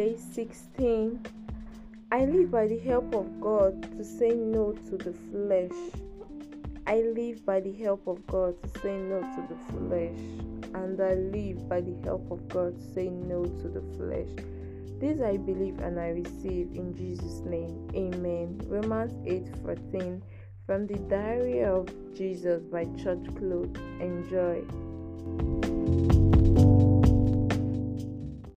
Day 16 I live by the help of God to say no to the flesh. I live by the help of God to say no to the flesh. And I live by the help of God to say no to the flesh. This I believe and I receive in Jesus' name. Amen. Romans 8 14 from the Diary of Jesus by Church Clothes. Enjoy.